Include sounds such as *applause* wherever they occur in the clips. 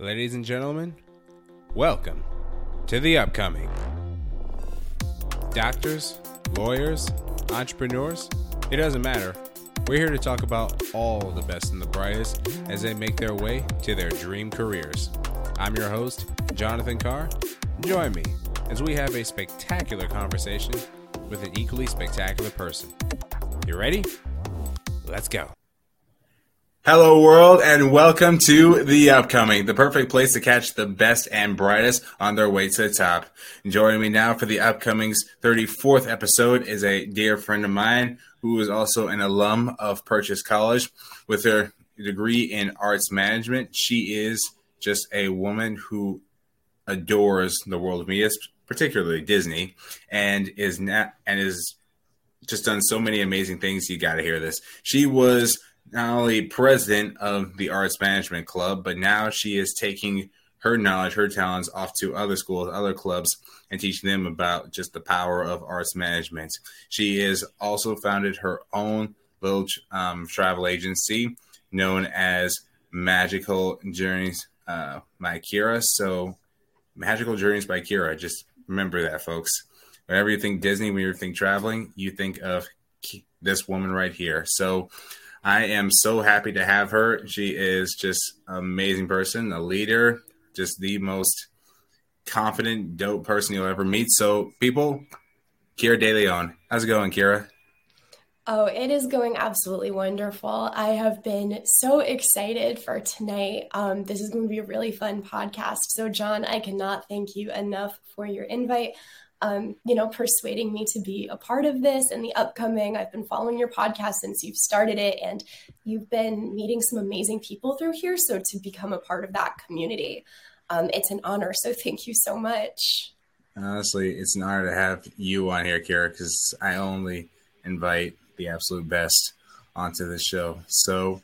Ladies and gentlemen, welcome to the upcoming. Doctors, lawyers, entrepreneurs, it doesn't matter. We're here to talk about all the best and the brightest as they make their way to their dream careers. I'm your host, Jonathan Carr. Join me as we have a spectacular conversation with an equally spectacular person. You ready? Let's go. Hello, world, and welcome to The Upcoming, the perfect place to catch the best and brightest on their way to the top. Joining me now for The Upcoming's 34th episode is a dear friend of mine who is also an alum of Purchase College with her degree in arts management. She is just a woman who adores the world of media, particularly Disney, and is not and is just done so many amazing things. You got to hear this. She was not only president of the Arts Management Club, but now she is taking her knowledge, her talents off to other schools, other clubs, and teaching them about just the power of arts management. She has also founded her own little um, travel agency known as Magical Journeys uh, by Kira. So, Magical Journeys by Kira. Just remember that, folks. Whenever you think Disney, when you think traveling, you think of this woman right here. So, I am so happy to have her. She is just amazing person, a leader, just the most confident, dope person you'll ever meet. So, people, Kira DeLeón, how's it going, Kira? Oh, it is going absolutely wonderful. I have been so excited for tonight. Um, this is going to be a really fun podcast. So, John, I cannot thank you enough for your invite um, you know, persuading me to be a part of this and the upcoming. I've been following your podcast since you've started it, and you've been meeting some amazing people through here. So to become a part of that community, um, it's an honor. So thank you so much. Honestly, it's an honor to have you on here, Kara, because I only invite the absolute best onto the show. So,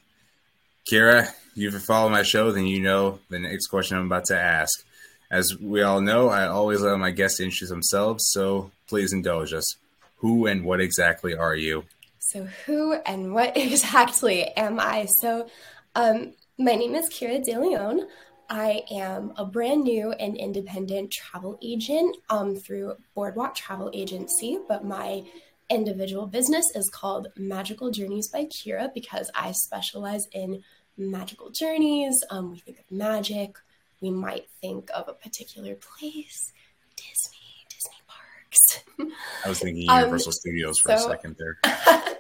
Kira, you've followed my show, then you know the next question I'm about to ask. As we all know, I always let my guests introduce themselves, so please indulge us. Who and what exactly are you? So, who and what *laughs* exactly am I? So, um, my name is Kira DeLeón. I am a brand new and independent travel agent um, through Boardwalk Travel Agency, but my individual business is called Magical Journeys by Kira because I specialize in magical journeys. Um, we think of magic, we might think of a particular place Disney, Disney parks. I was thinking *laughs* Universal um, Studios for so, a second there. *laughs*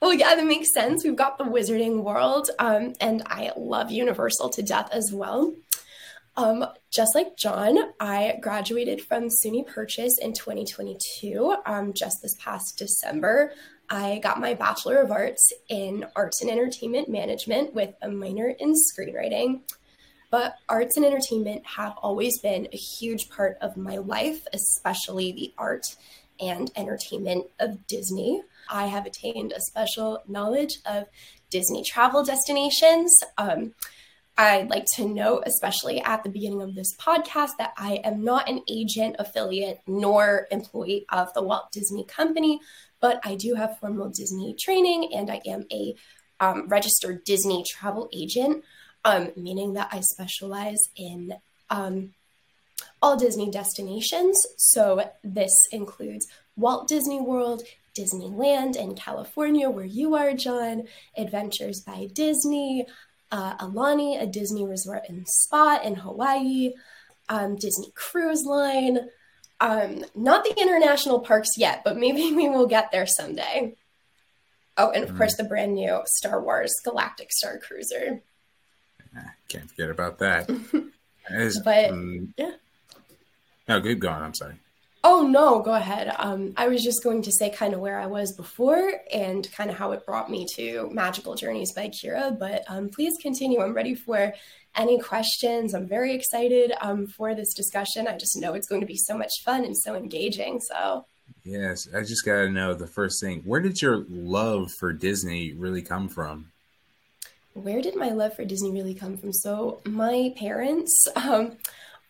well, yeah, that makes sense. We've got the Wizarding World, um, and I love Universal to death as well. Um, just like John, I graduated from SUNY Purchase in 2022, um, just this past December. I got my Bachelor of Arts in Arts and Entertainment Management with a minor in screenwriting. But arts and entertainment have always been a huge part of my life, especially the art and entertainment of Disney. I have attained a special knowledge of Disney travel destinations. Um, I'd like to note, especially at the beginning of this podcast, that I am not an agent, affiliate, nor employee of the Walt Disney Company, but I do have formal Disney training and I am a um, registered Disney travel agent um, meaning that I specialize in um, all Disney destinations. So this includes Walt Disney World, Disneyland in California, where you are, John, Adventures by Disney, uh, Aulani, a Disney resort and spa in Hawaii, um, Disney Cruise Line. Um, not the international parks yet, but maybe *laughs* we will get there someday. Oh, and of mm. course, the brand new Star Wars Galactic Star Cruiser. Can't forget about that. *laughs* but um, yeah. No, good going. I'm sorry. Oh no, go ahead. Um, I was just going to say kind of where I was before and kind of how it brought me to Magical Journeys by Kira. But um, please continue. I'm ready for any questions. I'm very excited um, for this discussion. I just know it's going to be so much fun and so engaging. So. Yes, I just got to know the first thing. Where did your love for Disney really come from? Where did my love for Disney really come from? So, my parents um,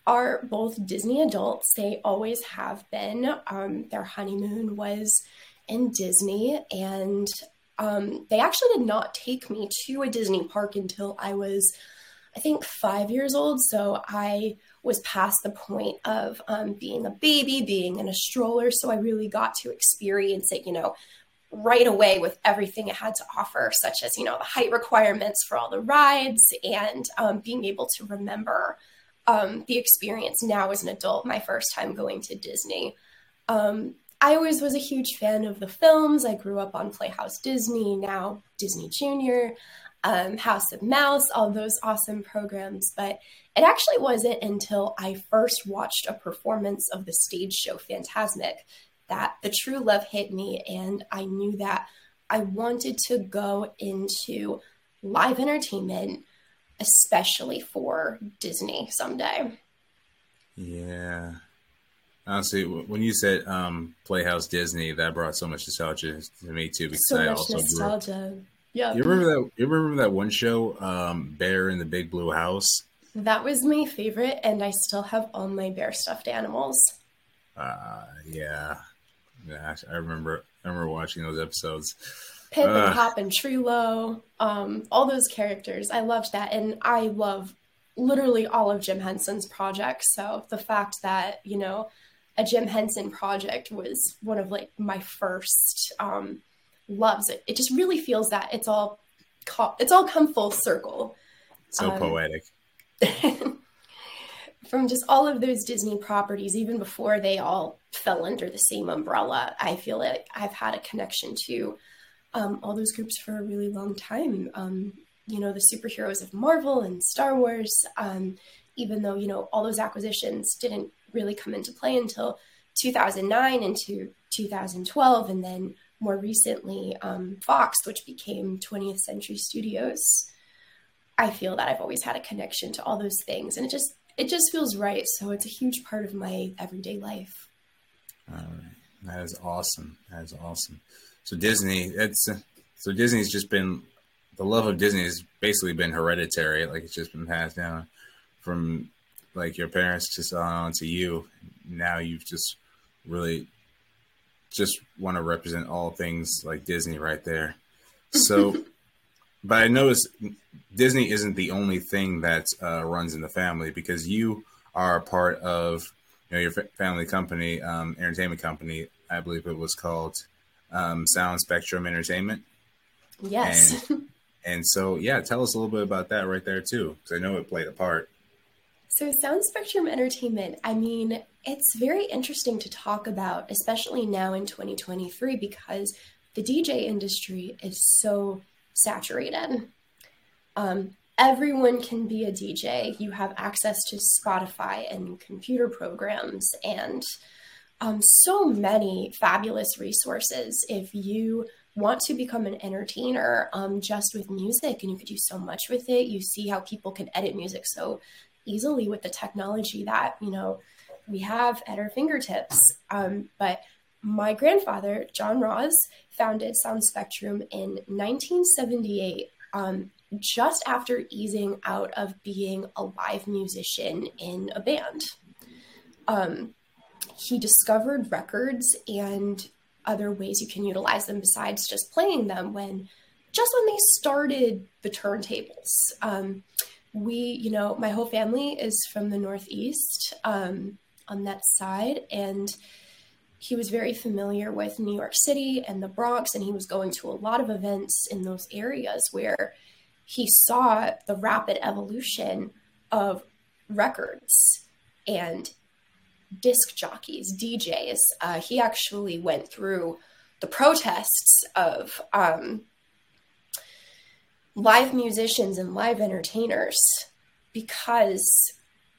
are both Disney adults. They always have been. Um, their honeymoon was in Disney, and um, they actually did not take me to a Disney park until I was, I think, five years old. So I was past the point of um, being a baby, being in a stroller. So I really got to experience it, you know, right away with everything it had to offer, such as, you know, the height requirements for all the rides and um, being able to remember um, the experience now as an adult, my first time going to Disney. Um, I always was a huge fan of the films. I grew up on Playhouse Disney, now Disney Junior, um, House of Mouse, all those awesome programs. But it actually wasn't until I first watched a performance of the stage show Fantasmic that the true love hit me. And I knew that I wanted to go into live entertainment, especially for Disney someday. Yeah. Honestly, when you said um, Playhouse Disney, that brought so much nostalgia to me too. Because so I much also nostalgia. Yeah. You remember that? You remember that one show, um, Bear in the Big Blue House? That was my favorite, and I still have all my bear stuffed animals. Uh, yeah, yeah. I remember. I remember watching those episodes. Pip uh, and Pop and Treelo, um, all those characters. I loved that, and I love literally all of Jim Henson's projects. So the fact that you know a Jim Henson project was one of like my first um, loves. It it just really feels that it's all it's all come full circle. So um, poetic. *laughs* from just all of those Disney properties, even before they all fell under the same umbrella, I feel like I've had a connection to um, all those groups for a really long time. Um, you know, the superheroes of Marvel and Star Wars, um, even though, you know, all those acquisitions didn't really come into play until 2009 into 2012. And then more recently, um, Fox, which became 20th Century Studios. I feel that I've always had a connection to all those things. And it just, it just feels right. So it's a huge part of my everyday life. All right. That is awesome. That is awesome. So Disney, it's so Disney's just been the love of Disney has basically been hereditary. Like it's just been passed down from like your parents just uh, on to you. Now you've just really just want to represent all things like Disney right there. So, *laughs* but I noticed Disney isn't the only thing that uh, runs in the family because you are a part of you know your family company, um, entertainment company. I believe it was called um, Sound Spectrum Entertainment. Yes. And, and so, yeah, tell us a little bit about that right there too, because I know it played a part. So, Sound Spectrum Entertainment, I mean, it's very interesting to talk about, especially now in 2023, because the DJ industry is so saturated. Um, everyone can be a DJ. You have access to Spotify and computer programs and um, so many fabulous resources if you want to become an entertainer um, just with music and you could do so much with it you see how people can edit music so easily with the technology that you know we have at our fingertips um, but my grandfather john ross founded sound spectrum in 1978 um, just after easing out of being a live musician in a band um, he discovered records and other ways you can utilize them besides just playing them when just when they started the turntables. Um, we, you know, my whole family is from the Northeast um, on that side. And he was very familiar with New York City and the Bronx. And he was going to a lot of events in those areas where he saw the rapid evolution of records and disc jockeys, DJs. Uh, he actually went through the protests of um, live musicians and live entertainers because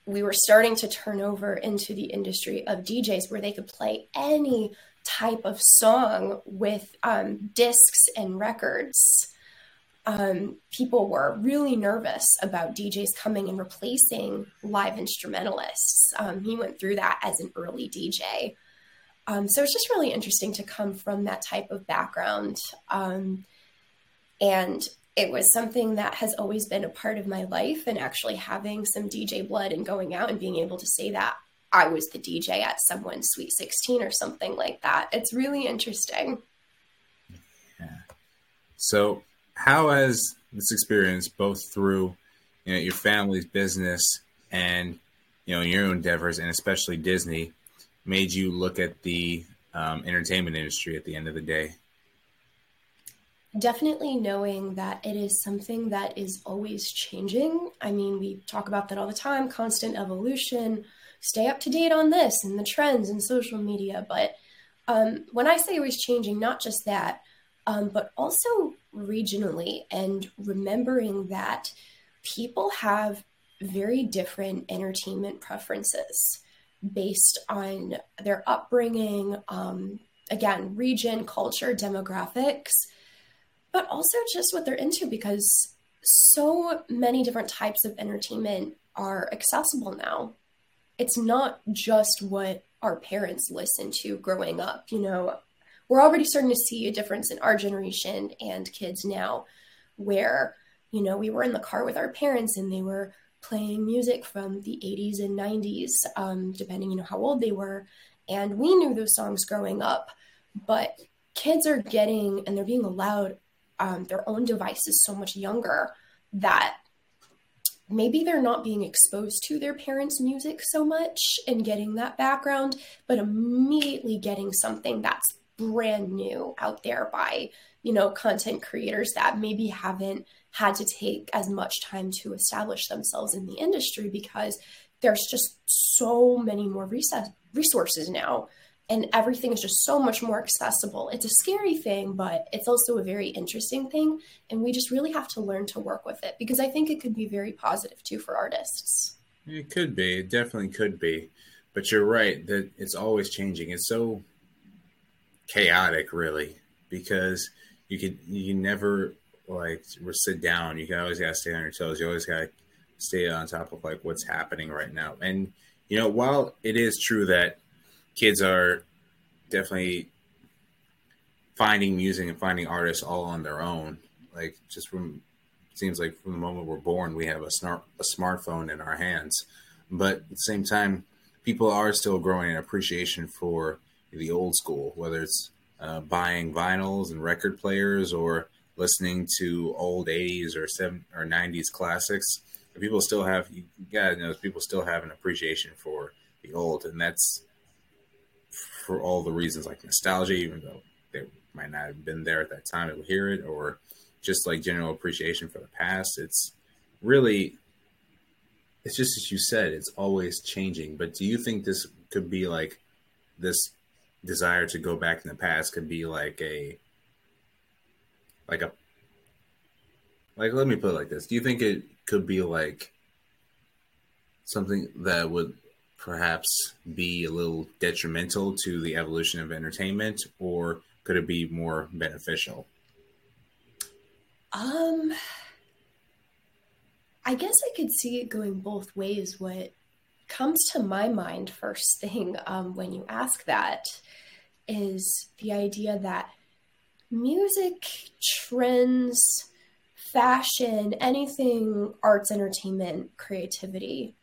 we were starting to turn over into the industry of DJs where they could play any type of song with um, discs and records um, people were really nervous about DJs coming and replacing live instrumentalists. Um, he went through that as an early DJ. Um, so it's just really interesting to come from that type of background. Um, and it was something that has always been a part of my life. And actually having some DJ blood and going out and being able to say that I was the DJ at someone's Sweet 16 or something like that, it's really interesting. Yeah. So how has this experience, both through you know your family's business and you know your endeavors, and especially Disney, made you look at the um, entertainment industry at the end of the day? Definitely knowing that it is something that is always changing. I mean, we talk about that all the time constant evolution, stay up to date on this and the trends and social media. But um, when I say always changing, not just that, um, but also regionally and remembering that people have very different entertainment preferences based on their upbringing, um, again, region, culture, demographics, but also just what they're into because so many different types of entertainment are accessible now. It's not just what our parents listened to growing up. You know, we're already starting to see a difference in our generation and kids now where, you know, we were in the car with our parents and they were playing music from the 80s and 90s, um, depending, you know, how old they were. And we knew those songs growing up, but kids are getting and they're being allowed um, their own devices so much younger that maybe they're not being exposed to their parents' music so much and getting that background, but immediately getting something that's brand new out there by, you know, content creators that maybe haven't had to take as much time to establish themselves in the industry because there's just so many more resources now and everything is just so much more accessible. It's a scary thing, but it's also a very interesting thing. And we just really have to learn to work with it because I think it could be very positive too for artists. It could be. It definitely could be. But you're right that it's always changing. It's so chaotic, really, because you could you never like sit down. You always gotta stay on your toes. You always gotta stay on top of like what's happening right now. And you know, while it is true that kids are definitely finding music and finding artists all on their own, like just from seems like from the moment we're born, we have a smart a smartphone in our hands. But at the same time, people are still growing an appreciation for the old school, whether it's uh, buying vinyls and record players or listening to old 80s or 7 or 90s classics people still have you gotta know people still have an appreciation for the old and that's for all the reasons like nostalgia even though they might not have been there at that time to hear it or just like general appreciation for the past. It's really it's just as you said it's always changing. But do you think this could be like this desire to go back in the past could be like a like a like let me put it like this. Do you think it could be like something that would perhaps be a little detrimental to the evolution of entertainment or could it be more beneficial? Um i guess i could see it going both ways. What comes to my mind first thing um, when you ask that is the idea that music trends, fashion, anything arts, entertainment, creativity,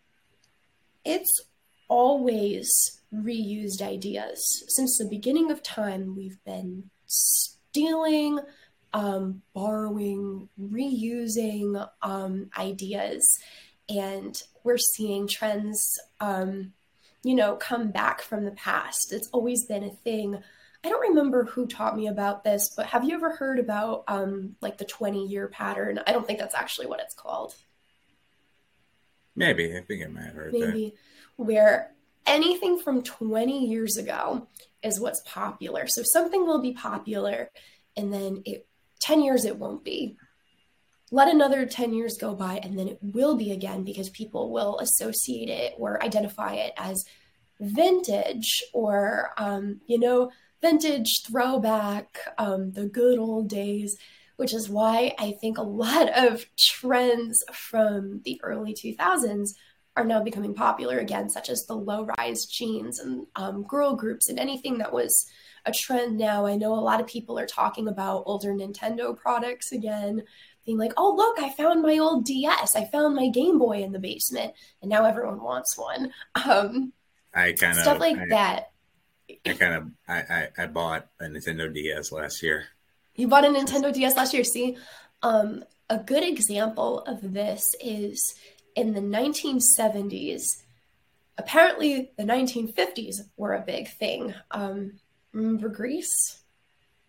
it's always reused ideas. Since the beginning of time, we've been stealing, um, borrowing, reusing um, ideas, and we're seeing trends, um, you know, come back from the past. It's always been a thing I don't remember who taught me about this, but have you ever heard about um, like the 20 year pattern? I don't think that's actually what it's called. Maybe. I think I might have heard Maybe. That. Where anything from 20 years ago is what's popular. So something will be popular and then it 10 years it won't be. Let another 10 years go by and then it will be again because people will associate it or identify it as vintage or um, you know vintage throwback, um, the good old days, which is why I think a lot of trends from the early 2000s are now becoming popular again, such as the low rise jeans and um, girl groups and anything that was a trend now. I know a lot of people are talking about older Nintendo products again, being like, oh, look, I found my old DS. I found my Game Boy in the basement, and now everyone wants one. Um, I kind of stuff like I, that. I kind of I, I, I bought a Nintendo DS last year. You bought a Nintendo DS last year. See, um, a good example of this is in the 1970s. Apparently, the 1950s were a big thing. Um, remember Grease?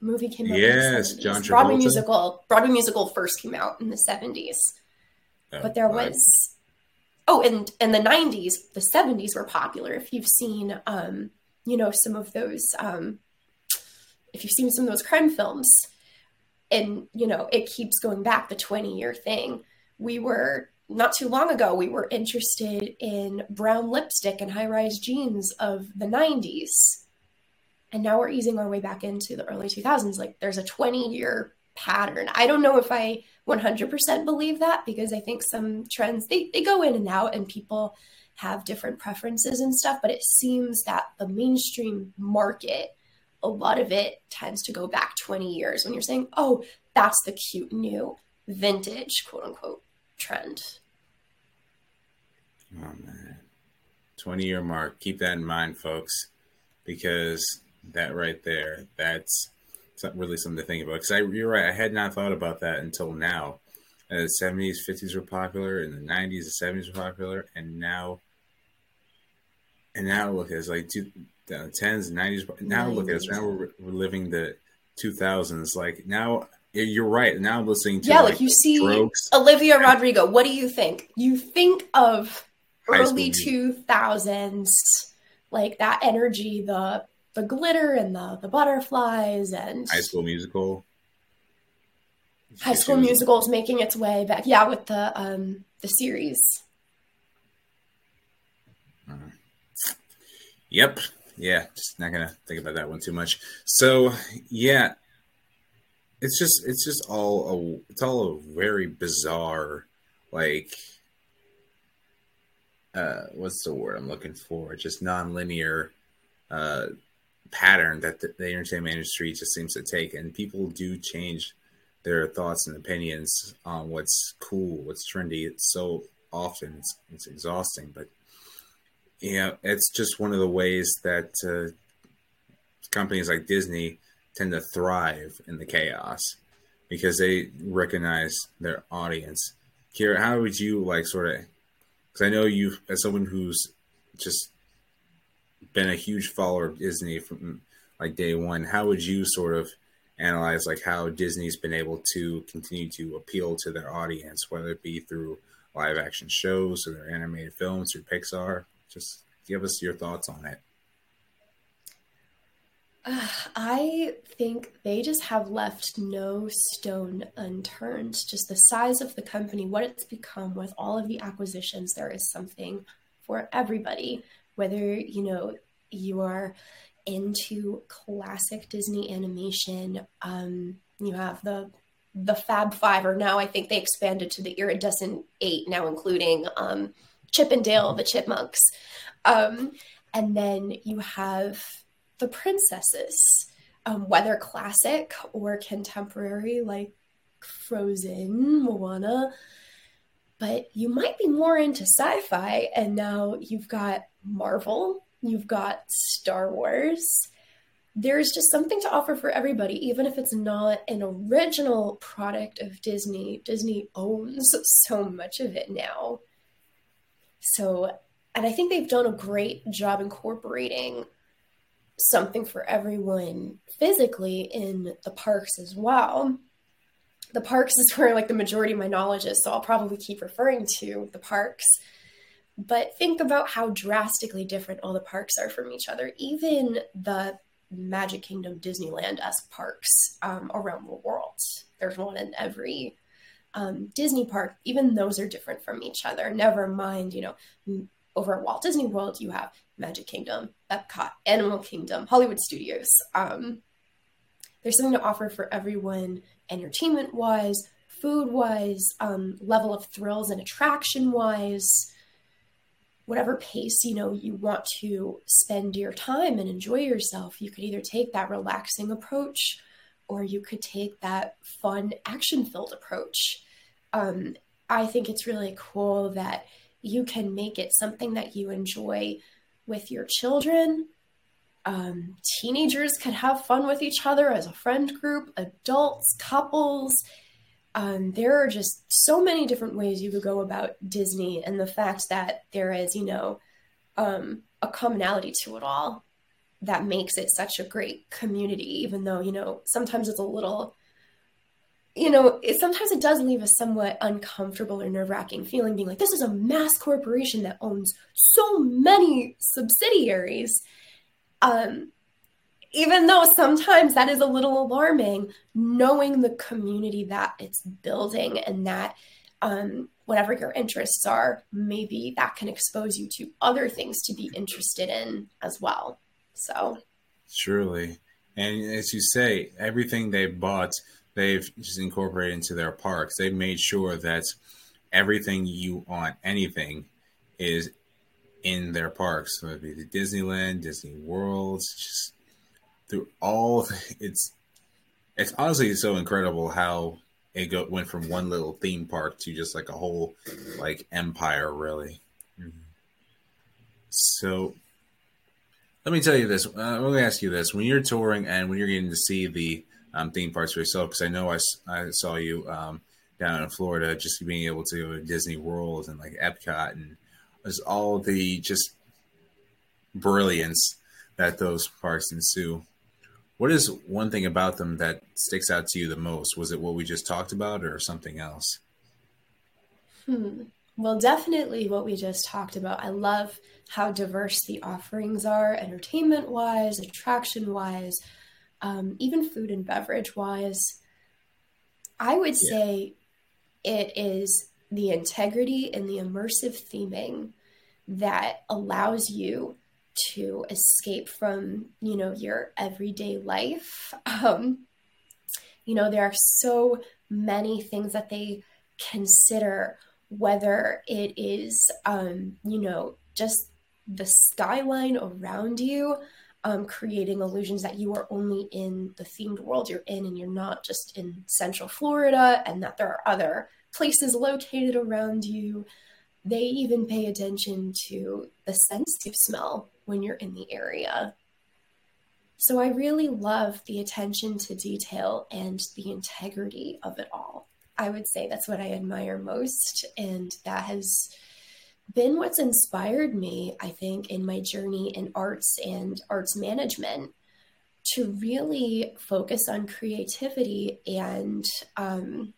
movie came out. Yes, John Travolta. Broadway musical. Broadway musical first came out in the 70s, oh, but there was. Oh, and in the 90s, the 70s were popular. If you've seen, um, you know, some of those, um, if you've seen some of those crime films, and you know it keeps going back the 20 year thing we were not too long ago we were interested in brown lipstick and high rise jeans of the 90s and now we're easing our way back into the early 2000s like there's a 20 year pattern. I don't know if i 100% believe that because i think some trends they, they go in and out and people have different preferences and stuff but it seems that the mainstream market a lot of it tends to go back 20 years when you're saying, oh, that's the cute new vintage quote unquote trend. Oh man. 20 year mark. Keep that in mind, folks, because that right there, that's really something to think about. Because you're right, I had not thought about that until now. The 70s, 50s were popular, and the 90s, the 70s were popular, and now, and now look, at it's like the uh, tens, nineties. Now 90s. look at us. Now we're, we're living the two thousands. Like now, you're right. Now I'm listening to yeah, like, like you see Strokes. Olivia Rodrigo. What do you think? You think of early two thousands, like that energy, the the glitter and the the butterflies and High School Musical. High School Musical is making its way back. Yeah, with the um the series. Uh, yep, yeah, just not gonna think about that one too much. So yeah, it's just it's just all a it's all a very bizarre like uh what's the word I'm looking for? Just non-linear uh pattern that the, the entertainment industry just seems to take and people do change their thoughts and opinions on what's cool, what's trendy. It's so often it's, it's exhausting, but yeah, it's just one of the ways that uh, companies like Disney tend to thrive in the chaos because they recognize their audience. Kira, how would you like sort of? Because I know you, as someone who's just been a huge follower of Disney from like day one, how would you sort of analyze like how Disney's been able to continue to appeal to their audience, whether it be through live action shows or their animated films or Pixar? Just give us your thoughts on it. I think they just have left no stone unturned. Just the size of the company, what it's become with all of the acquisitions, there is something for everybody. Whether, you know, you are into classic Disney animation, um, you have the the Fab Five, or now I think they expanded to the Iridescent Eight, now including um, Chip and Dale, the Chipmunks. Um, and then you have the princesses, um, whether classic or contemporary, like Frozen, Moana. But you might be more into sci fi, and now you've got Marvel, you've got Star Wars. There's just something to offer for everybody, even if it's not an original product of Disney. Disney owns so much of it now. So and I think they've done a great job incorporating something for everyone physically in the parks as well. The parks is *laughs* where like the majority of my knowledge is, so I'll probably keep referring to the parks. But think about how drastically different all the parks are from each other. Even the Magic Kingdom Disneyland esque parks um, around the world. There's one in every um, Disney park. Even those are different from each other. Never mind, you know, over at Walt Disney World, you have Magic Kingdom, Epcot, Animal Kingdom, Hollywood Studios. Um, there's something to offer for everyone, entertainment wise, food wise, um, level of thrills and attraction wise. Whatever pace you know you want to spend your time and enjoy yourself, you could either take that relaxing approach, or you could take that fun action-filled approach. Um, I think it's really cool that you can make it something that you enjoy with your children. Um, teenagers could have fun with each other as a friend group, adults, couples. um, there are just so many different ways you could go about Disney, and the fact that there is, you know, um, a commonality to it all that makes it such a great community, even though, you know, sometimes it's a little, you know, it, sometimes it does leave a somewhat uncomfortable or nerve wracking feeling, being like, this is a mass corporation that owns so many subsidiaries. Um, even though sometimes that is a little alarming, knowing the community that it's building and that um, whatever your interests are, maybe that can expose you to other things to be interested in as well. So, surely. And as you say, everything they've bought, they've just incorporated into their parks. They've made sure that everything you want, anything, is in their parks. So it'd be the Disneyland, Disney Worlds, just through all it's it's honestly so incredible how it go, went from one little theme park to just like a whole like empire really mm-hmm. so let me tell you this uh, let me ask you this when you're touring and when you're getting to see the um, theme parks for yourself because i know I, I saw you um, down in florida just being able to go to disney world and like epcot and there's all the just brilliance that those parks ensue what is one thing about them that sticks out to you the most? Was it what we just talked about or something else? Hmm. Well, definitely what we just talked about. I love how diverse the offerings are, entertainment wise, attraction wise, um, even food and beverage wise. I would yeah. say it is the integrity and the immersive theming that allows you to escape from you know your everyday life um, you know there are so many things that they consider whether it is um, you know just the skyline around you um, creating illusions that you are only in the themed world you're in and you're not just in central florida and that there are other places located around you they even pay attention to the sense you smell when you're in the area. So I really love the attention to detail and the integrity of it all. I would say that's what I admire most. And that has been what's inspired me, I think, in my journey in arts and arts management to really focus on creativity and um,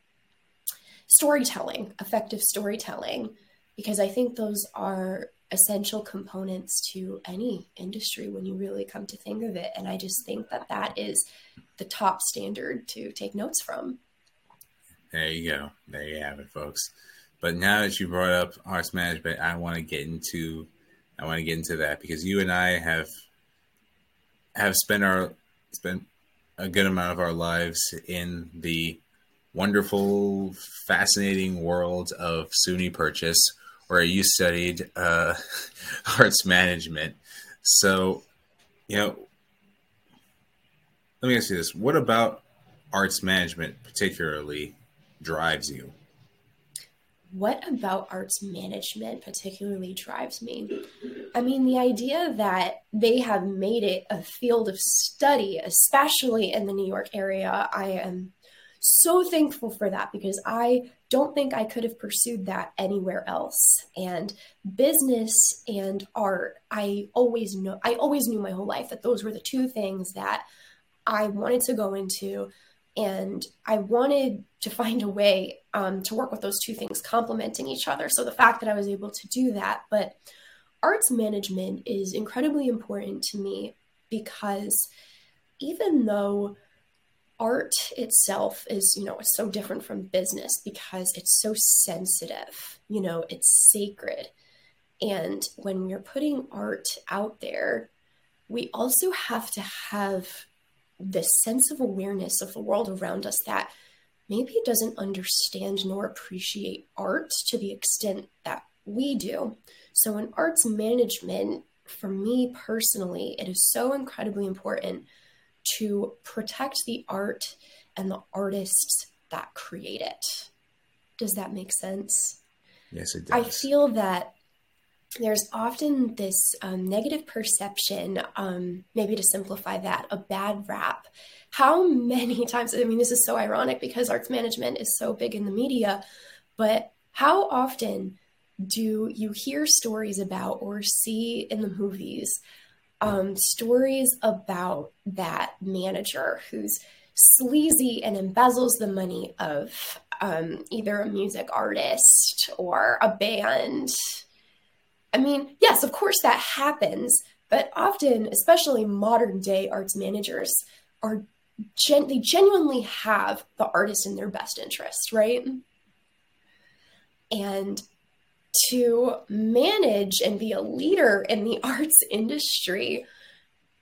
storytelling, effective storytelling because I think those are essential components to any industry when you really come to think of it. And I just think that that is the top standard to take notes from. There you go. There you have it, folks. But now that you brought up arts management, I want to get into I want to get into that because you and I have have spent our spent a good amount of our lives in the wonderful, fascinating world of SUNY Purchase, where you studied uh, *laughs* arts management. So, you know, let me ask you this: What about arts management particularly drives you? What about arts management particularly drives me? I mean, the idea that they have made it a field of study, especially in the New York area, I am so thankful for that because I don't think I could have pursued that anywhere else. And business and art, I always know I always knew my whole life that those were the two things that I wanted to go into and I wanted to find a way um, to work with those two things complementing each other. So the fact that I was able to do that, but arts management is incredibly important to me because even though art itself is you know it's so different from business because it's so sensitive you know it's sacred and when you're putting art out there we also have to have this sense of awareness of the world around us that maybe doesn't understand nor appreciate art to the extent that we do so in arts management for me personally it is so incredibly important to protect the art and the artists that create it. Does that make sense? Yes, it does. I feel that there's often this um, negative perception, um, maybe to simplify that, a bad rap. How many *laughs* times, I mean, this is so ironic because arts management is so big in the media, but how often do you hear stories about or see in the movies um, stories about that manager who's sleazy and embezzles the money of um, either a music artist or a band? I mean, yes, of course that happens, but often, especially modern day arts managers, are gen- they genuinely have the artist in their best interest, right? And to manage and be a leader in the *laughs* arts industry,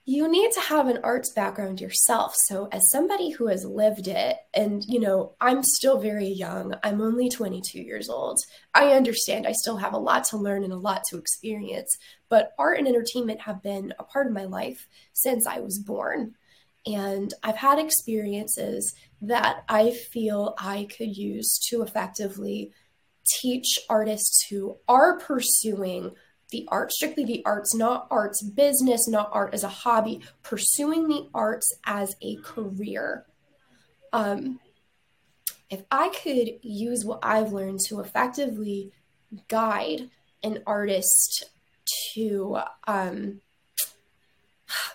you need to have an arts background yourself. So, as somebody who has lived it, and you know, I'm still very young, I'm only 22 years old. I understand I still have a lot to learn and a lot to experience, but art and entertainment have been a part of my life since I was born. And I've had experiences that I feel I could use to effectively teach artists who are pursuing the arts, strictly the arts, not arts business, not art as a hobby, pursuing the arts as a career. Um, if I could use what I've learned to effectively guide an artist to um,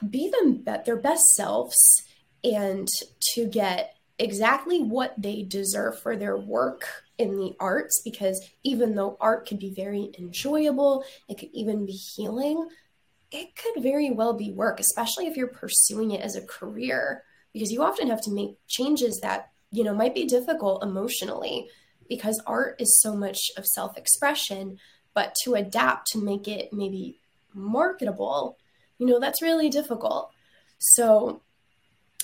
be them their best selves and to get exactly what they deserve for their work in the arts because even though art could be very enjoyable, it could even be healing, it could very well be work, especially if you're pursuing it as a career because you often have to make changes that, you know, might be difficult emotionally because art is so much of self-expression, but to adapt to make it maybe marketable, you know, that's really difficult. So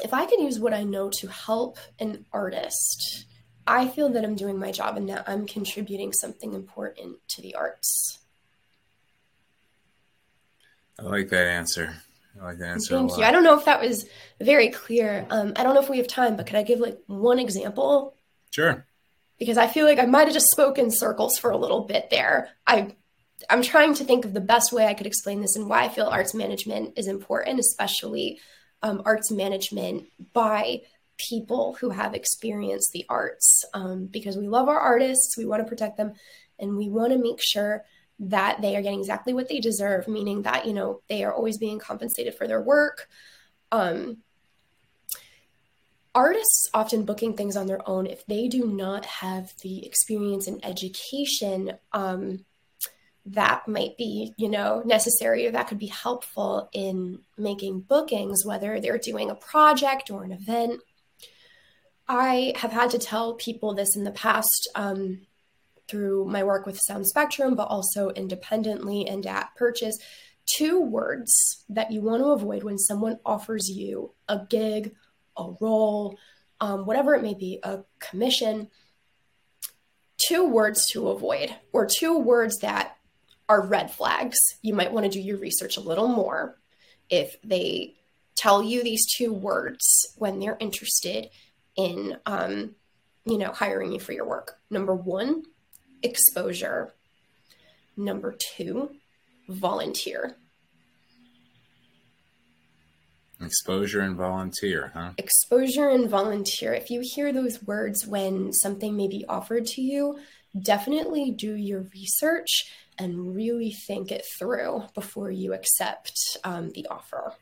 if I can use what I know to help an artist, I feel that I'm doing my job and that I'm contributing something important to the arts. I like that answer. I like that answer. Thank you. I don't know if that was very clear. Um, I don't know if we have time, but could I give like one example? Sure. Because I feel like I might have just spoken circles for a little bit there. I I'm trying to think of the best way I could explain this and why I feel arts management is important, especially um, arts management by people who have experienced the arts um, because we love our artists, we want to protect them, and we want to make sure that they are getting exactly what they deserve, meaning that, you know, they are always being compensated for their work. Um, artists often booking things on their own if they do not have the experience and education um, that might be, you know, necessary or that could be helpful in making bookings, whether they're doing a project or an event. I have had to tell people this in the past um, through my work with Sound Spectrum, but also independently and at purchase. Two words that you want to avoid when someone offers you a gig, a role, um, whatever it may be, a commission. Two words to avoid, or two words that are red flags. You might want to do your research a little more. If they tell you these two words when they're interested in, um, you know, hiring you for your work. Number one, exposure. Number two, volunteer. Exposure and volunteer, huh? Exposure and volunteer. If you hear those words when something may be offered to you, definitely do your research and really think it through before you accept um, the offer.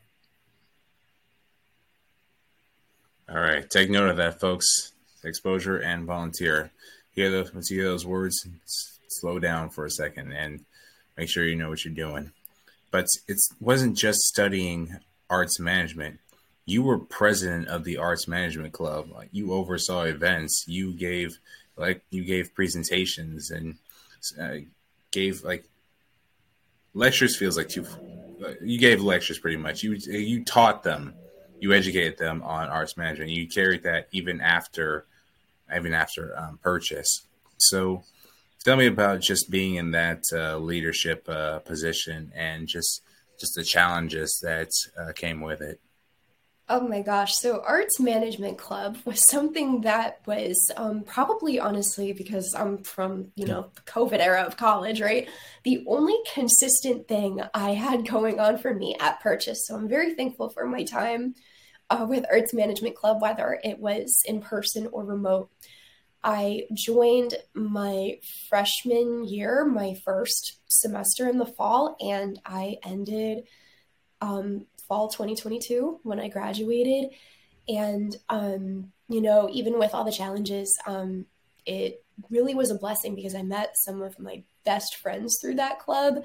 All right, take note of that, folks. Exposure and volunteer. Hear those, once you hear those words, slow down for a second and make sure you know what you're doing. But it wasn't just studying arts management. You were president of the arts management club. You oversaw events. You gave like you gave presentations and uh, gave like lectures feels like too you gave lectures pretty much you you taught them you educated them on arts management you carried that even after even after um, purchase so tell me about just being in that uh, leadership uh, position and just just the challenges that uh, came with it Oh my gosh. So, Arts Management Club was something that was um, probably honestly because I'm from, you know, the COVID era of college, right? The only consistent thing I had going on for me at Purchase. So, I'm very thankful for my time uh, with Arts Management Club, whether it was in person or remote. I joined my freshman year, my first semester in the fall, and I ended um, fall 2022 when I graduated. And, um, you know, even with all the challenges, um, it really was a blessing because I met some of my best friends through that club.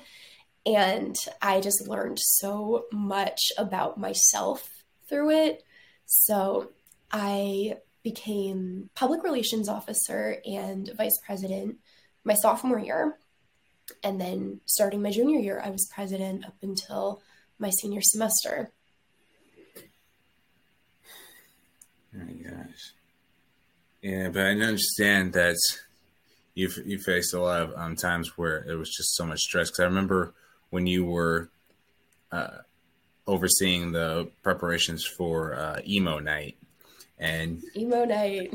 And I just learned so much about myself through it. So I became public relations officer and vice president my sophomore year. And then starting my junior year, I was president up until my senior semester. Oh my gosh. Yeah, but I understand that you've you faced a lot of um, times where it was just so much stress. Because I remember when you were uh, overseeing the preparations for uh, emo night, and emo night.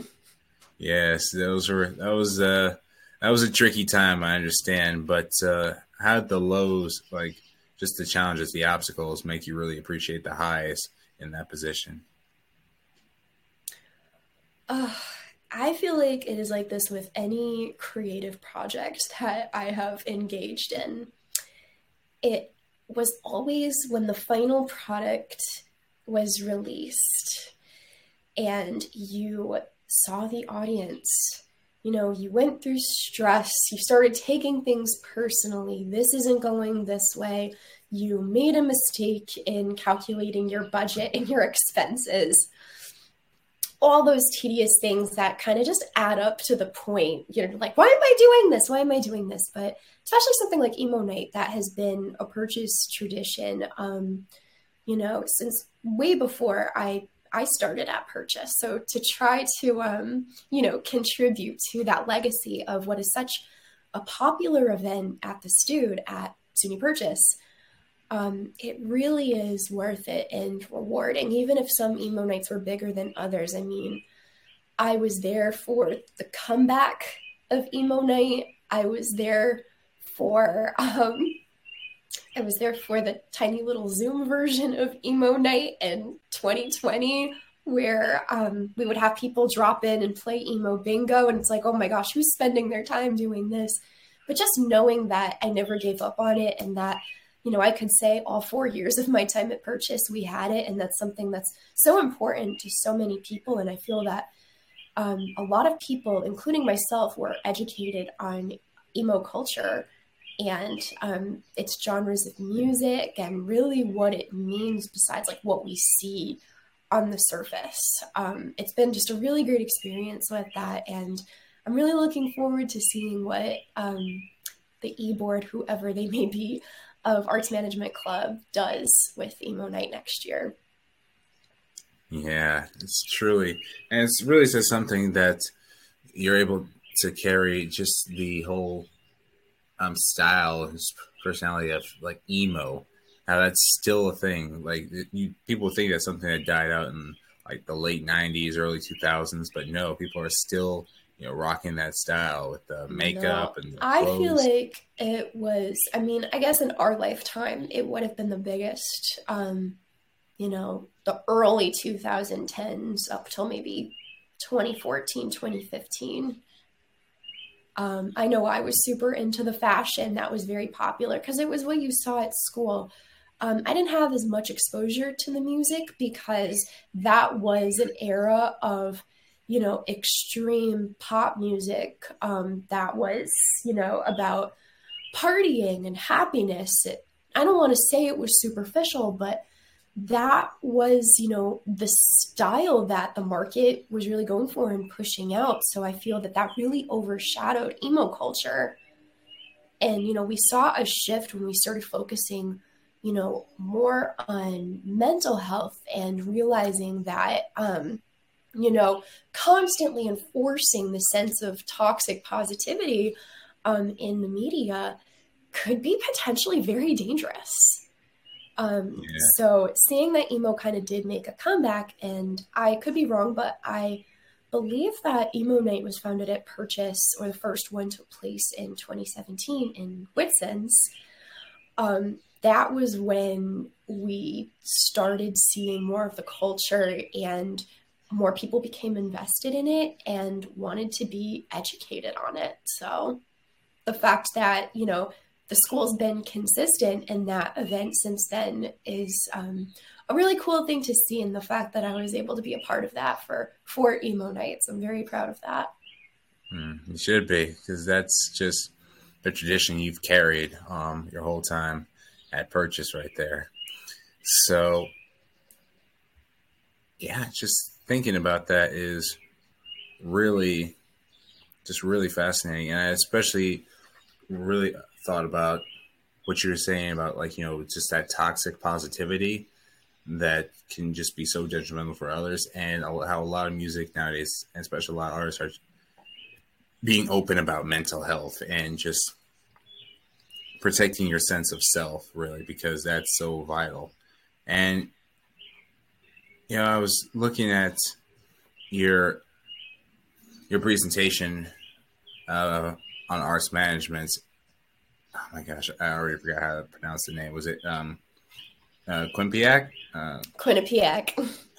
Yes, those were that was uh that was a tricky time. I understand, but uh, how did the lows like just the challenges, the obstacles make you really appreciate the highs in that position? Uh, I feel like it is like this with any creative project that I have engaged in. It was always when the final product was released and you saw the audience you know, you went through stress, you started taking things personally. This isn't going this way. You made a mistake in calculating your budget and your expenses. All those tedious things that kind of just add up to the point. You're like, why am I doing this? Why am I doing this? But especially something like Emo Night that has been a purchase tradition, um, you know, since way before I I started at Purchase. So to try to, um, you know, contribute to that legacy of what is such a popular event at the Stude at SUNY Purchase, um, it really is worth it and rewarding, even if some emo nights were bigger than others. I mean, I was there for the comeback of emo night. I was there for um, I was there for the tiny little Zoom version of Emo Night in 2020, where um, we would have people drop in and play emo bingo. And it's like, oh my gosh, who's spending their time doing this? But just knowing that I never gave up on it and that, you know, I could say all four years of my time at Purchase, we had it. And that's something that's so important to so many people. And I feel that um, a lot of people, including myself, were educated on emo culture and um, its genres of music and really what it means besides like what we see on the surface. Um, it's been just a really great experience with that, and I'm really looking forward to seeing what um, the e-board, whoever they may be, of Arts Management Club does with Emo Night next year. Yeah, it's truly, and it's really says something that you're able to carry just the whole um, style his personality of like emo, how that's still a thing. Like you, people think that's something that died out in like the late '90s, early 2000s, but no, people are still you know rocking that style with the makeup no, and. The I feel like it was. I mean, I guess in our lifetime, it would have been the biggest. um you know, the early 2010s up till maybe 2014, 2015 um, I know I was super into the fashion that was very popular because it was what you saw at school. Um, I didn't have as much exposure to the music because that was an era of, you know, extreme pop music um, that was, you know, about partying and happiness. It, I don't want to say it was superficial, but that was, you know, the style that the market was really going for and pushing out. So I feel that that really overshadowed emo culture. And, you know, we saw a shift when we started focusing, you know, more on mental health and realizing that, um, you know, constantly enforcing the sense of toxic positivity um, in the media could be potentially very dangerous Um, yeah. So seeing that emo kind of did make a comeback, and I could be wrong, but I believe that Emo Night was founded at Purchase, or the first one took place in 2017 in Whitson's. Um, that was when we started seeing more of the culture and more people became invested in it and wanted to be educated on it. So the fact that, you know, the school's been consistent in that event since then is um, a really cool thing to see. And the fact that I was able to be a part of that for four emo nights, I'm very proud of that. Mm, you should be, because that's just the tradition you've carried um, your whole time at purchase right there. So, yeah, just thinking about that is really, just really fascinating. And I especially really thought about what you were saying about like you know just that toxic positivity that can just be so judgmental for others and how a lot of music nowadays and especially a lot of artists are being open about mental health and just protecting your sense of self really because that's so vital. And you know i was looking at your your presentation uh, on arts management oh my gosh, I already forgot how to pronounce the name. Was it um, uh, Quinnipiac? Uh, Quinnipiac.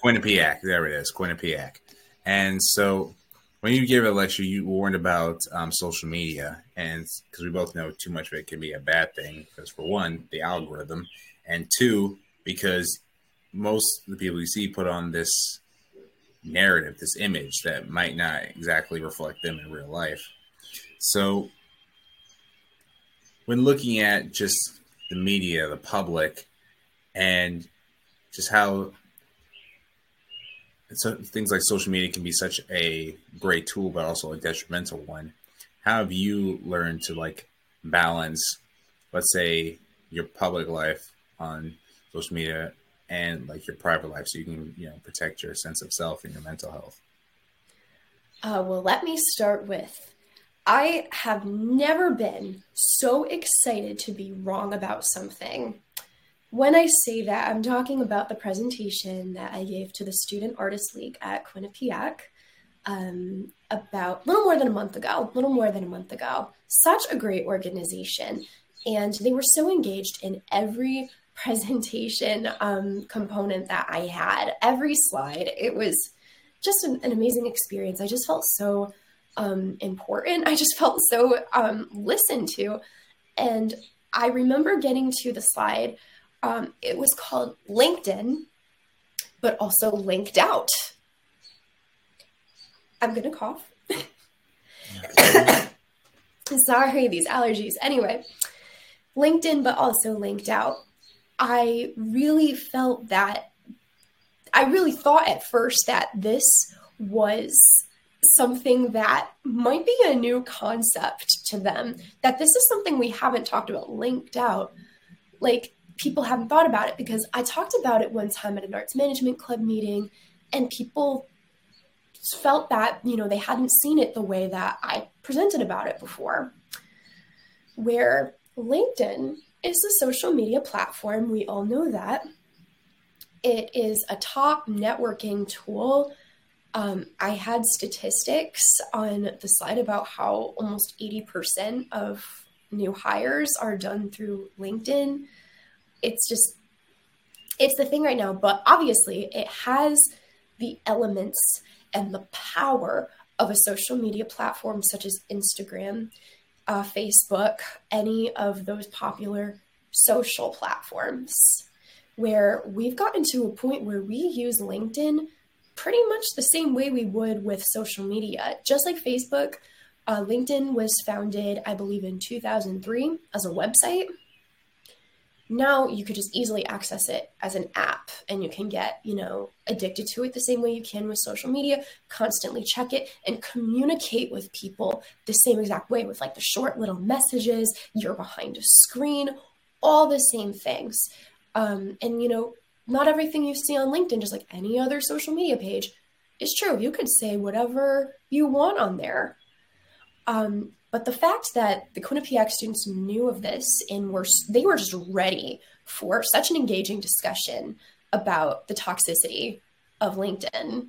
Quinnipiac. There it is, Quinnipiac. And so when you gave a lecture, you warned about um, social media, and because we both know too much of it can be a bad thing. Because for one, the algorithm, and two, because most of the people you see put on this narrative, this image that might not exactly reflect them in real life. So when looking at just the media, the public, and just how so things like social media can be such a great tool, but also a detrimental one. How have you learned to like balance, let's say, your public life on social media and like your private life, so you can you know protect your sense of self and your mental health? Uh, well, let me start with I have never been so excited to be wrong about something. When I say that, I'm talking about the presentation that I gave to the Student Artist League at Quinnipiac um, about a little more than a month ago, a little more than a month ago. Such a great organization. And they were so engaged in every *laughs* presentation um, component that I had, every slide. It was just an, an amazing experience. I just felt so um, important. I just felt so um, listened to. And I remember getting to the slide. Um, it was called LinkedIn, but also linked out. I'm going to cough. *laughs* Sorry, these allergies. Anyway, LinkedIn, but also linked out. I really felt that, I really thought at first that this was something that might be a new concept to them that this is something we haven't talked about linked out. Like people haven't thought about it because i talked about it one time at an arts management club meeting and people felt that you know they hadn't seen it the way that i presented about it before. Where linkedin is a social media platform we all know that. It is a top networking tool um, I had statistics on the slide about how almost 80% of new hires are done through LinkedIn. It's just, it's the thing right now, but obviously it has the elements and the power of a social media platform such as Instagram, uh, Facebook, any of those popular social platforms, where we've gotten to a point where we use LinkedIn pretty much the same way we would with social media. Just like Facebook, uh, LinkedIn was founded, I believe, in 2003 as a website. Now you could just easily access it as an app and you can get, you know, addicted to it the same way you can with social media, constantly check it and communicate with people the same exact way with like the short little messages, you're behind a screen, all the same things. Um, and, you know, not everything you see on LinkedIn, just like any other social media page, is true. You could say whatever you want on there. Um, but the fact that the Quinnipiac students knew of this and were they were just ready for such an engaging discussion about the toxicity of LinkedIn.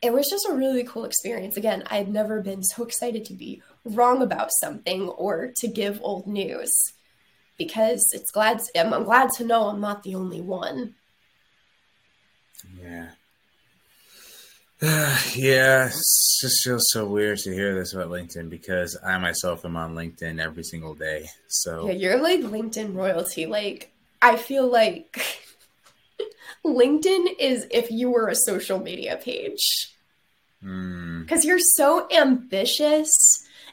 It was just a really cool experience. Again, I had never been so excited to be wrong about something or to give old news because it's glad I'm glad to know I'm not the only one. Yeah. *sighs* yeah, it just feels so weird to hear this about LinkedIn because I myself am on LinkedIn every single day. So Yeah, you're like LinkedIn royalty. Like I feel like *laughs* LinkedIn is if you were a social media page. mm, Because you're so ambitious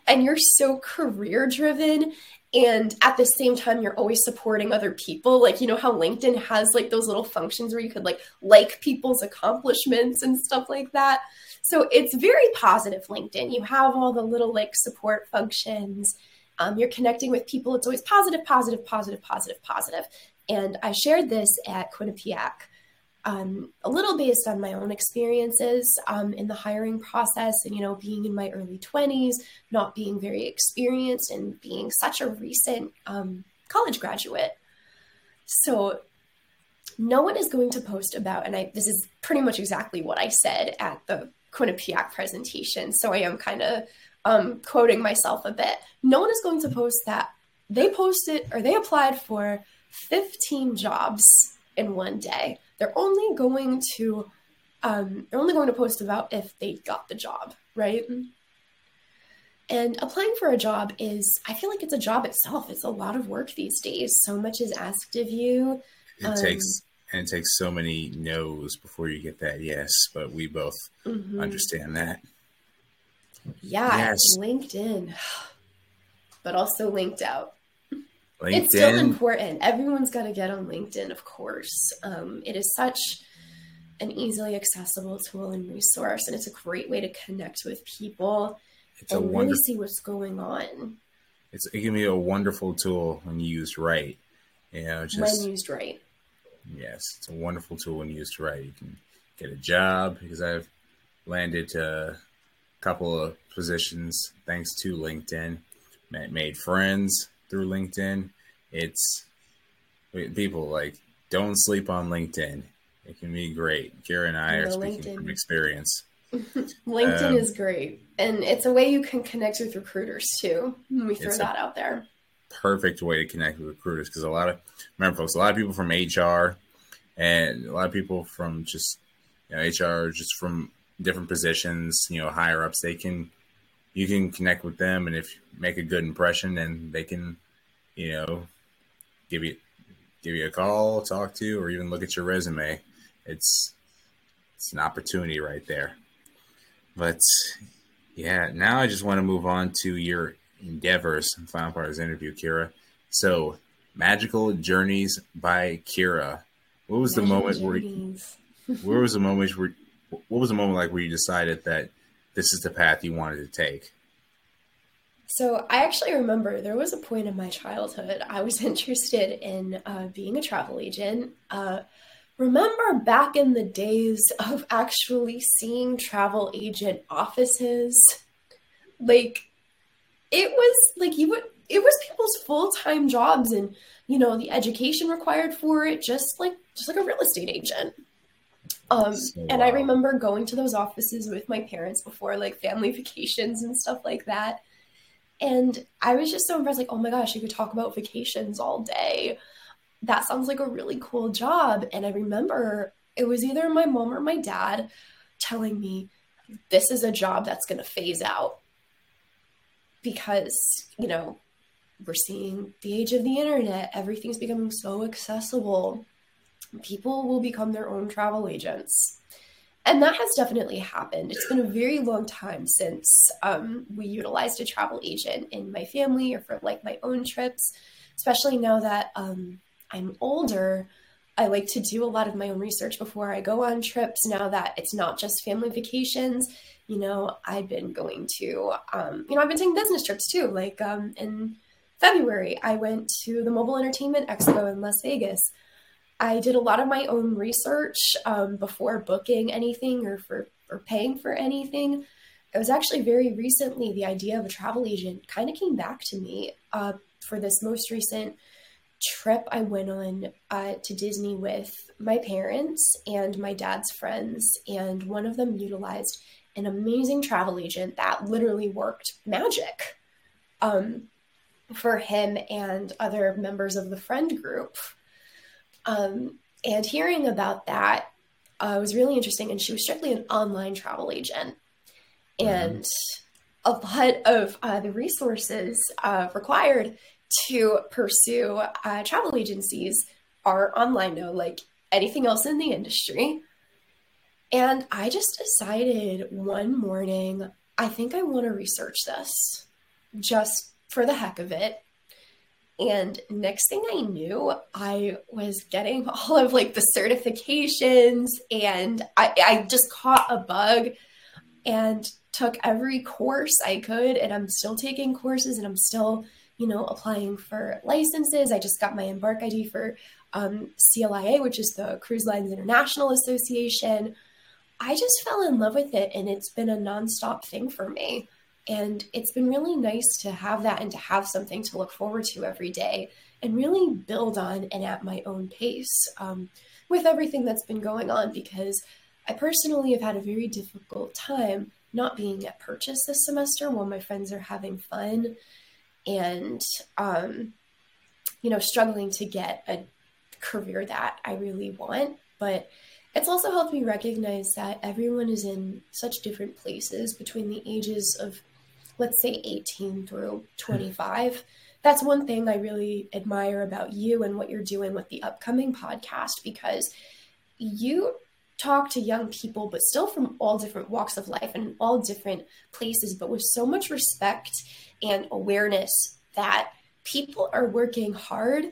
and you're so career driven. And at the same time, you're always supporting other people. Like, you know how LinkedIn has like those little functions where you could like like people's accomplishments and stuff like that. So it's very positive, LinkedIn. You have all the little like support functions. Um, you're connecting with people. It's always positive, positive, positive, positive, positive. And I shared this at Quinnipiac um, a little based on my own experiences um, in the hiring process and, you know, being in my early 20s, not being very experienced, and being such a recent um, college graduate. So, no one is going to post about, and I, this is pretty much exactly what I said at the Quinnipiac presentation. So, I am kind of um, quoting myself a bit. No one is going to post that they posted or they applied for 15 jobs in one day they're only going to um, they're only going to post about if they got the job right? And applying for a job is i feel like it's a job itself. It's a lot of work these days. So much is asked of you. It Um, takes and it takes so many no's before you get that yes, but we both Mhm. understand that. yeah Yes. linkedin *sighs* but also linked out LinkedIn it's still important. Everyone's got to get on LinkedIn, of course. Um, it is such an easily accessible tool and resource, and it's a great way to connect with people it's and really see what's going on it's it can be a wonderful tool when used right. You know, just when used right. Yes, it's a wonderful tool when used right. You can get a job because I've landed a couple of positions thanks to LinkedIn. Made friends through LinkedIn. It's people like don't sleep on LinkedIn. It can be great. Kira and I are No, speaking LinkedIn. from experience. *laughs* LinkedIn Um, is great, and it's a way you can connect with recruiters too. Let me throw that out there. perfect way to connect with recruiters because a lot of remember folks, a lot of people from HR and a lot of people from just you know, HR just from different positions, you know, higher ups, they can you can connect with them and if you make a good impression then they can, you know, give you give you a call, talk to you, or even look at your resume. It's it's an opportunity right there. But yeah, now I just want to move on to your endeavors. Final part of this interview, Kira. So, Magical Journeys by Kira. What was the Magical moment where? journeys. Where was the moment where? What was the moment like where you decided that this is the path you wanted to take? So I actually remember there was a point in my childhood I was *laughs* interested in uh, being a travel agent. Uh, remember back in the days of actually seeing travel agent offices, like it was like you would it was people's full-time jobs and you know the education required for it just like just like a real estate agent um So, and i remember going to those offices with my parents before like family *laughs* vacations and stuff like that. And i was just so impressed like oh my gosh you could talk about vacations all day. That sounds like a really cool job. And i remember it was either my mom or my dad telling me this is a job that's going to phase out. Because you know we're seeing the age of the internet. Everything's becoming so accessible people will become their own travel agents and that has definitely happened it's been a very long time since um, we utilized a travel agent in my family or for like my own trips especially now that um, i'm older i like to do a lot of my own research before i go on trips now that it's not just family vacations you know, I've been going to, um, you know, I've been taking business trips too. Like um, in February, I went to the Mobile Entertainment Expo in Las Vegas. I did a lot of my own research um, before booking anything or for or paying for anything. it was actually very recently the idea of a travel agent kind of came back to me uh, for this most recent trip I went on uh, to Disney with my parents and my dad's friends, and one of them utilized an amazing travel agent that literally worked magic um, for him and other members of the friend group. Um, and hearing about that uh, was really interesting. And she was strictly an online travel agent. Mm-hmm. And a lot of uh, the resources uh, required to pursue uh, travel agencies are online now, like anything else in the industry. And I just decided one morning, I think I want to research this just for the heck of it. And next thing I knew, I was getting *laughs* all of like the certifications and I, I just caught a bug and took every course I could. And I'm still taking courses and I'm still, you know, applying for licenses. I just got my Embark ID for um, CLIA, which is the Cruise Lines International Association. I just fell in love with it and it's been a nonstop thing for me. And it's been really nice to have that and to have something to look forward to every day and really build on and at my own pace um, with everything that's been going on because I personally have had a very difficult time not being at purchase this semester while my friends are having fun and, um, you know, struggling to get a career that I really want. But it's also helped me recognize that everyone is in such different places between the ages of, let's say, 18 through hmm. 25. That's one thing I really admire about you and what you're doing with the upcoming podcast because you talk to young people, but still from all different walks of life and all different places, but with so much respect and awareness that people are working hard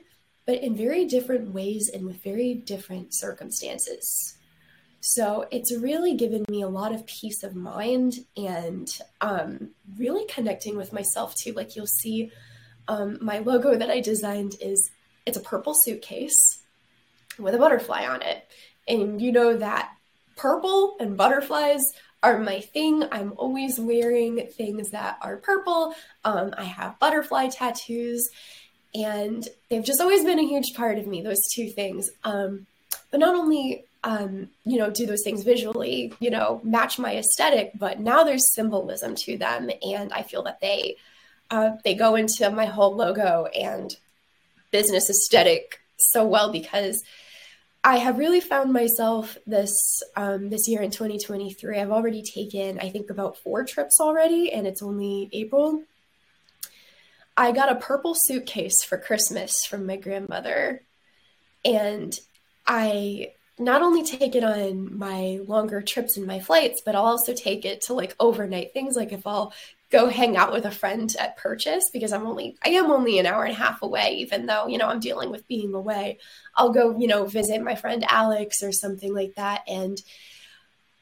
but in very different ways and with very different circumstances. So it's really given me a lot of peace of mind and um, really connecting with myself too. Like you'll see, um, my logo that I designed is it's a purple suitcase with a butterfly on it, and you know that purple and butterflies are my thing. I'm always wearing things that are purple. Um, I have butterfly tattoos, and they've just always been a huge part of me those two things um, but not only um, you know do those things visually you know match my aesthetic but now there's symbolism to them and i feel that they uh, they go into my whole logo and business aesthetic so well because I have really found myself this um, this year in 2023. I've already taken, I think, about four trips already, and it's only April. I got a purple suitcase for Christmas from my grandmother. And I not only take it on my longer trips and my flights, but I'll also take it to like overnight things. Like if I'll go hang out with a friend at purchase because I'm only I am only an hour and a half away, even though, you know, I'm dealing with being away. I'll go, you know, visit my friend Alex or something like that. And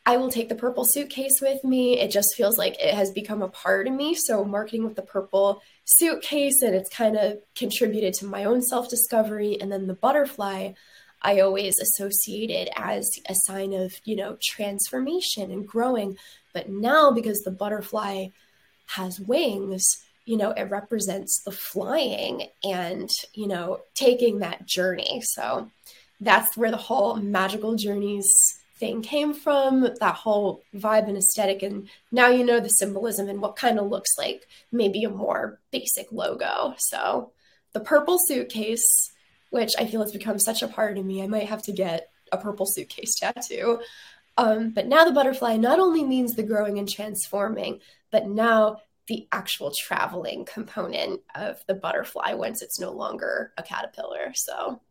I will take the purple suitcase with me. It just feels like it has become a part of me. So, marketing with the purple suitcase, and it's kind of contributed to my own self discovery. And then the butterfly, I always associated as a sign of, you know, transformation and growing. But now, because the butterfly has wings, you know, it represents the flying and, you know, taking that journey. So, that's where the whole magical journeys thing came from, that whole vibe and aesthetic. And now you know the symbolism and what kind of looks like maybe a more basic logo. So the purple suitcase, which I feel has become such a part of me, I might have to get a purple suitcase *laughs* tattoo. Um, but now the butterfly not only means the growing and transforming, but now the actual traveling component of the butterfly once it's no longer a caterpillar. So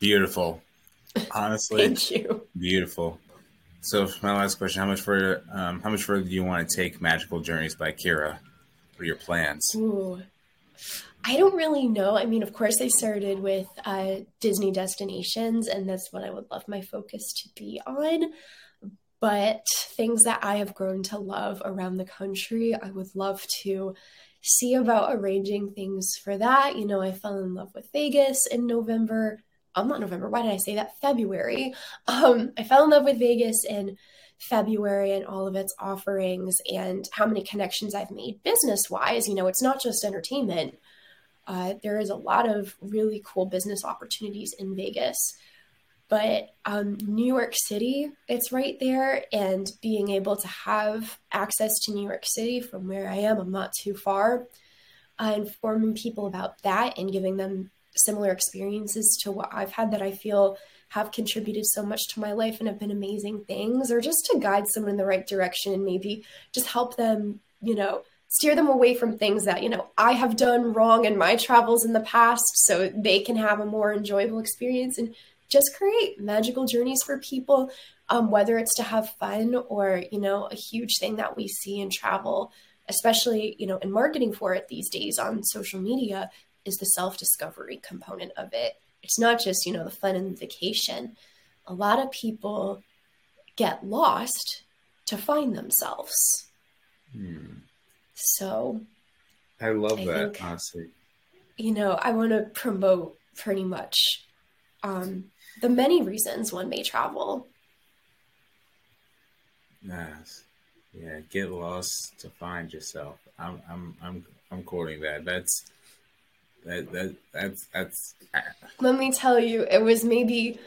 beautiful. *laughs* Honestly, thank you. Beautiful. So, my last question: How much further? Um, how much further do you want to take Magical Journeys by Kira? for your plans? Ooh. I don't really know. I mean, of course, I started with uh, Disney destinations, and that's what I would love my focus to be on. But things that I have grown to love around the country, I would love to see about arranging things for that. You know, I fell in love with Vegas in November. I'm not November. Why did I say that? February. *laughs* Um, I fell in love with Vegas in February and all of its offerings and how many connections I've made business wise. You know, it's not just entertainment. Uh, there is a lot of really cool business opportunities in Vegas. But um, New York City, it's right there. And being able to have access to New York City from where I am, I'm not too far, uh, informing people about that and giving them similar experiences to what I've had that I feel have contributed so much to my life and have been amazing things, or just to guide someone in the right direction and maybe just help them, you know, steer them away from things that, you know, I have done wrong in my travels in the past so they can have a more enjoyable experience and just create magical journeys for people, um, whether it's to have fun or, you know, a huge thing that we see in travel, especially, you know, in marketing for it these days on social media is the self discovery component of it. It's not just, you know, the fun and the vacation. A lot of people get lost to find themselves. Hmm. So I love I that, think, honestly. You know, I want to promote pretty much um, the many reasons one may travel. Nice. Yeah, get lost to find yourself. I'm I'm I'm I'm quoting that. That's that, that that's that's. Let me tell you, it was maybe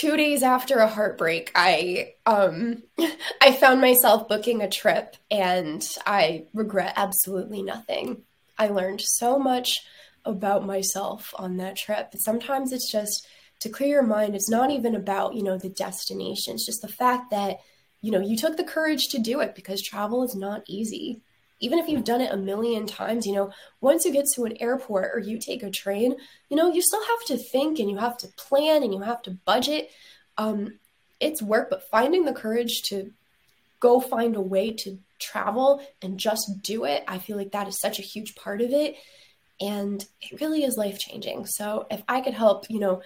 two days after a heartbreak. I um *laughs* I found myself booking a trip, and I regret absolutely nothing. I learned so much about myself on that trip. Sometimes it's just to clear your mind. It's not even about you know the destination. It's just the fact that you know you took the courage to do it because travel is not easy even if you've done it a million times, you know, once you get to an airport or you take a train, you know, you still have to think and you have to plan and you have to budget. Um, it's work, but finding the courage to go find a way to travel and just do it, I feel like that is such a huge part of it. And it really is life changing. So if I could help, you know,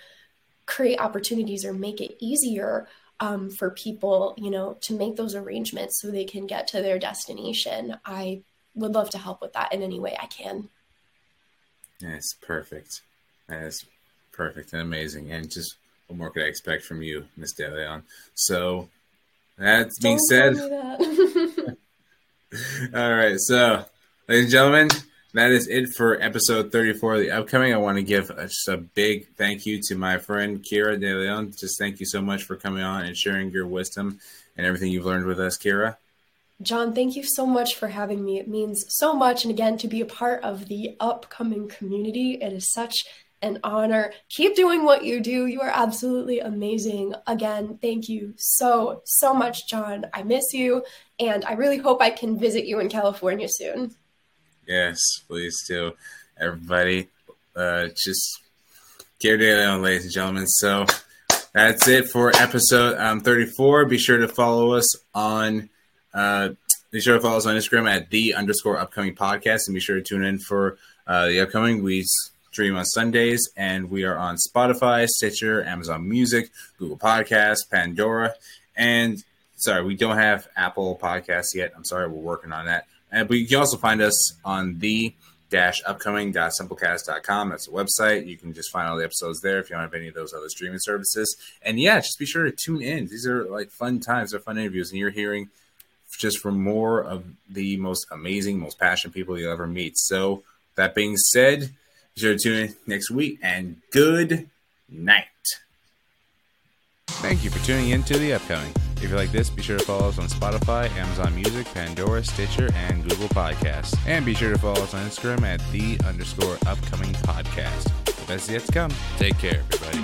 create opportunities or make it easier um, for people, you know, to make those arrangements so they can get to their destination. I would love to help with that in any way I can. That's perfect. That is perfect and amazing. And just what more could I expect from you, Miss DeLeón? So that being Don't said, that. *laughs* *laughs* all right. So, ladies and gentlemen, that is it for episode 34 of the upcoming. I want to give a, just a big thank you to my friend Kira DeLeón. Just thank you so much for coming on and sharing your wisdom and everything you've learned with us, Kira. John, thank you so much for having me. It means so much. And again, to be a part of the upcoming community, it is such an honor. Keep doing what you do. You are absolutely amazing. Again, thank you so, so much, John. I miss you. And I really hope I can visit you in California soon. Yes, please do. Everybody, uh, just Kira DeLeón, ladies and gentlemen. So that's it for episode um, 34. Be sure to follow us on. Uh, be sure to follow us on Instagram at the underscore upcoming podcast, and be sure to tune in for uh, the upcoming. We stream on Sundays, and we are on Spotify, Stitcher, Amazon Music, Google Podcasts, Pandora, and sorry, we don't have Apple Podcasts yet. I'm sorry, we're working on that. And, but you can also find us on the dash upcoming.simplecast.com. That's the website. You can just find all the episodes there if you don't have any of those other streaming services. And yeah, just be sure to tune in. These are like fun times, they're fun interviews, and you're hearing just from more of the most amazing, most passionate people you'll ever meet. So that being said, be sure to tune in next week and good night. Thank you for tuning in to the upcoming. If you like this, be sure to follow us on Spotify, Amazon Music, Pandora, Stitcher, and Google Podcasts. And be sure to follow us on Instagram at the underscore upcoming podcast. The best yet to come. Take care, everybody.